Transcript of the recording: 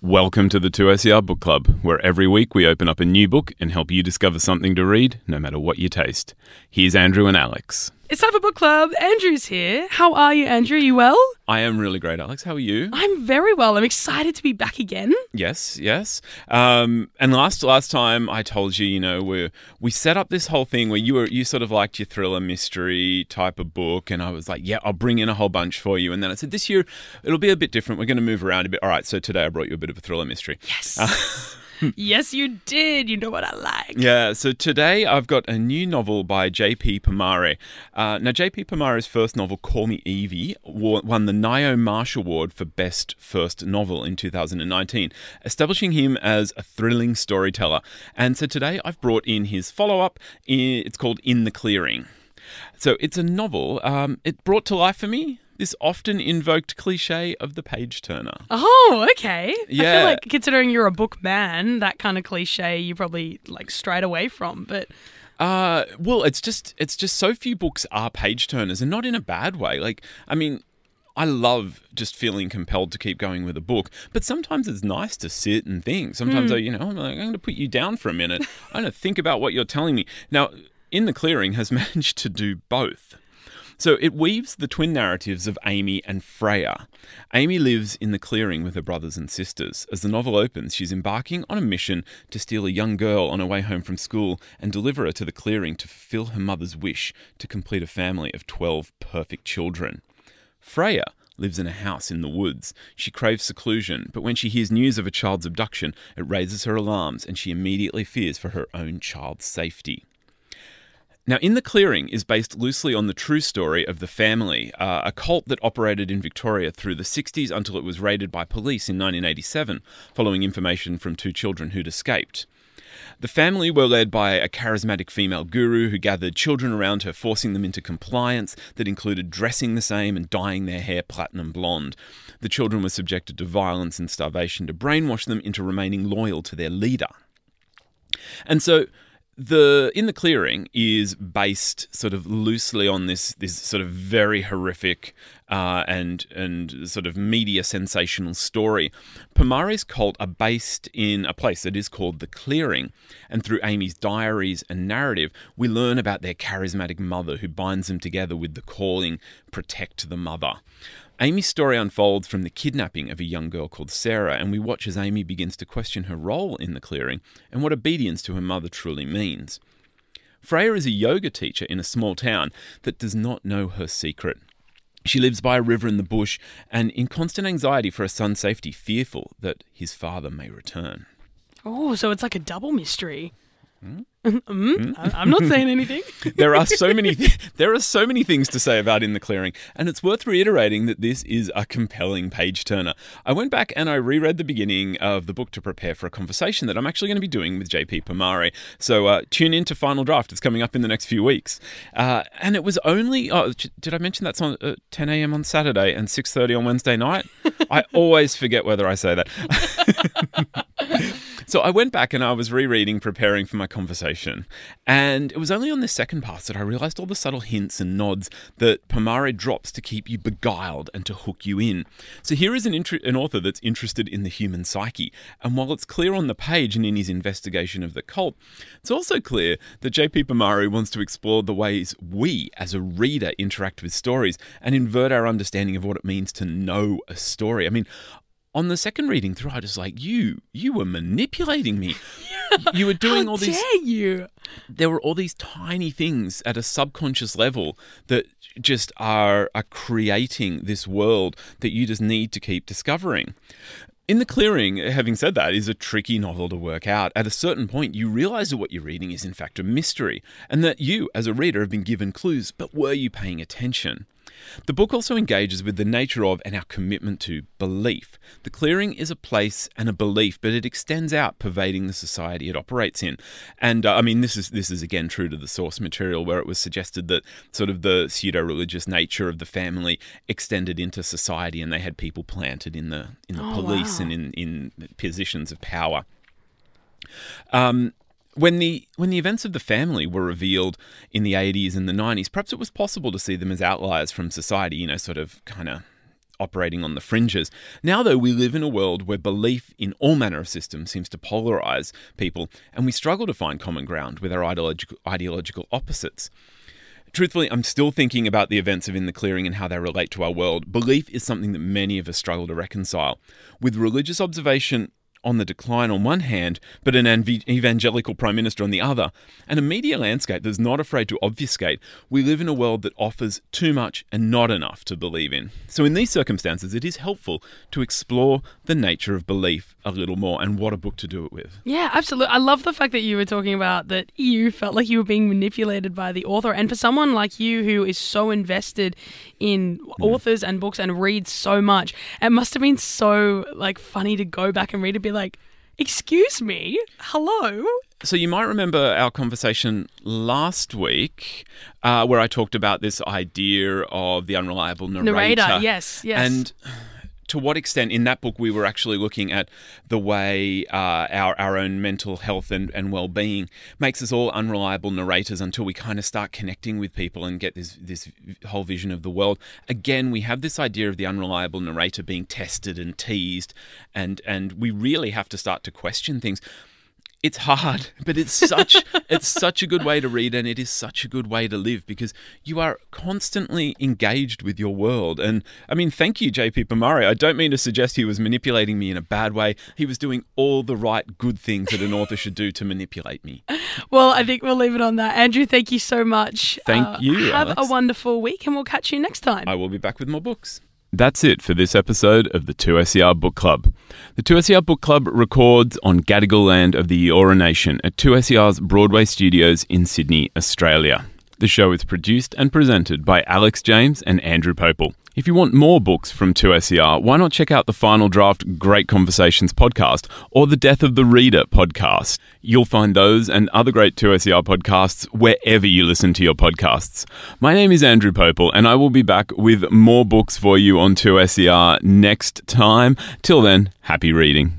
Welcome to the 2SER Book Club, where every week we open up a new book and help you discover something to read, no matter what your taste. Here's Andrew and Alex. It's time for book club. Andrew's here. How are you, Andrew? You well? I am really great, Alex. How are you? I'm very well. I'm excited to be back again. Yes, yes. Um, and last last time I told you, you know, we we set up this whole thing where you were you sort of liked your thriller mystery type of book, and I was like, yeah, I'll bring in a whole bunch for you. And then I said, this year it'll be a bit different. We're going to move around a bit. All right, so today I brought you a bit of a thriller mystery. Yes. yes, you did. You know what I like. Yeah, so today I've got a new novel by J.P. Pomare. Uh, now, J.P. Pomare's first novel, Call Me Evie, won the Ngaio Marsh Award for Best First Novel in 2019, establishing him as a thrilling storyteller. And so today I've brought in his follow up. It's called In the Clearing. So it's a novel. Um, it brought to life for me this often invoked cliche of the page turner. Oh, okay. Yeah. I feel like considering you're a book man, that kind of cliche you probably like strayed away from. But Uh, well, it's just it's just so few books are page turners, and not in a bad way. Like, I mean. I love just feeling compelled to keep going with a book, but sometimes it's nice to sit and think. Sometimes, I, you know, I'm like, I'm going to put you down for a minute. I'm going to think about what you're telling me. Now, In the Clearing has managed to do both. So it weaves the twin narratives of Amy and Freya. Amy lives in the clearing with her brothers and sisters. As the novel opens, she's embarking on a mission to steal a young girl on her way home from school and deliver her to the clearing to fulfill her mother's wish to complete a family of 12 perfect children. Freya lives in a house in the woods. She craves seclusion, but when she hears news of a child's abduction, it raises her alarms and she immediately fears for her own child's safety. Now, In the Clearing is based loosely on the true story of the family, uh, a cult that operated in Victoria through the 60s until it was raided by police in 1987, following information from two children who'd escaped. The family were led by a charismatic female guru who gathered children around her, forcing them into compliance that included dressing the same and dyeing their hair platinum blonde. The children were subjected to violence and starvation to brainwash them into remaining loyal to their leader. And so the in the clearing is based sort of loosely on this this sort of very horrific uh, and and sort of media sensational story. Pomare's cult are based in a place that is called the Clearing, and through Amy's diaries and narrative, we learn about their charismatic mother who binds them together with the calling "Protect the Mother." Amy's story unfolds from the kidnapping of a young girl called Sarah, and we watch as Amy begins to question her role in the clearing and what obedience to her mother truly means. Freya is a yoga teacher in a small town that does not know her secret. She lives by a river in the bush and in constant anxiety for her son's safety, fearful that his father may return. oh, so it's like a double mystery. Mm, I- I'm not saying anything. there are so many th- there are so many things to say about in the clearing and it's worth reiterating that this is a compelling page turner. I went back and i reread the beginning of the book to prepare for a conversation that i'm actually going to be doing with jp Pomare. so uh, tune in to final draft. It's coming up in the next few weeks. Uh, and it was only oh, did i mention that's on uh, 10 a.m on saturday and 6.30 on wednesday night? I always forget whether i say that so I went back and I was rereading, preparing for my conversation. And it was only on the second pass that I realized all the subtle hints and nods that Pomare drops to keep you beguiled and to hook you in. So here is an, an author that's interested in the human psyche. And while it's clear on the page and in his investigation of the cult, it's also clear that J.P. Pomare wants to explore the ways we, as a reader, interact with stories and invert our understanding of what it means to know a story. I mean, on the second reading through, I was like, "You, you were manipulating me. You were doing How all these. dare you? There were all these tiny things at a subconscious level that just are are creating this world that you just need to keep discovering." In the Clearing, having said that, is a tricky novel to work out. At a certain point, you realize that what you're reading is in fact a mystery, and that you, as a reader, have been given clues, but were you paying attention? The book also engages with the nature of and our commitment to belief. The clearing is a place and a belief, but it extends out, pervading the society it operates in. And uh, I mean, this is this is again true to the source material, where it was suggested that sort of the pseudo-religious nature of the family extended into society, and they had people planted in the in the Oh, police wow. and in in positions of power. Um, when the when the events of the family were revealed in the 80s and the 90s, perhaps it was possible to see them as outliers from society, you know, sort of kind of operating on the fringes. Now, though, we live in a world where belief in all manner of systems seems to polarize people, and we struggle to find common ground with our ideological, ideological opposites. Truthfully, I'm still thinking about the events of In the Clearing and how they relate to our world. Belief is something that many of us struggle to reconcile. With religious observation on the decline on one hand, but an evangelical prime minister on the other, and a media landscape that's not afraid to obfuscate, we live in a world that offers too much and not enough to believe in. So, in these circumstances, it is helpful to explore the nature of belief a little more and what a book to do it with. Yeah, absolutely. I love the fact that you were talking about that you felt like you were being manipulated by the author. And for someone like you who is so invested in mm. authors and books and reads so much, it must have been so like funny to go back and read it be like, excuse me, hello. So you might remember our conversation last week, uh, where I talked about this idea of the unreliable narrator. Narrator, yes, yes. And to what extent in that book we were actually looking at the way uh, our, our own mental health and, and well-being makes us all unreliable narrators until we kind of start connecting with people and get this this whole vision of the world. Again we have this idea of the unreliable narrator being tested and teased and and we really have to start to question things it's hard, but it's such it's such a good way to read and it is such a good way to live because you are constantly engaged with your world. And I mean, thank you, JP Pomare. I don't mean to suggest he was manipulating me in a bad way. He was doing all the right good things that an author should do to manipulate me. Well, I think we'll leave it on that. Andrew, thank you so much. Thank uh, you. Have Alex. a wonderful week and we'll catch you next time. I will be back with more books. That's it for this episode of the 2SER Book Club. The 2SER Book Club records on Gadigal land of the Eora Nation at 2SER's Broadway studios in Sydney, Australia. The show is produced and presented by Alex James and Andrew Popel. If you want more books from 2SER, why not check out the Final Draft Great Conversations podcast or the Death of the Reader podcast? You'll find those and other great 2SER podcasts wherever you listen to your podcasts. My name is Andrew Popel, and I will be back with more books for you on 2SER next time. Till then, happy reading.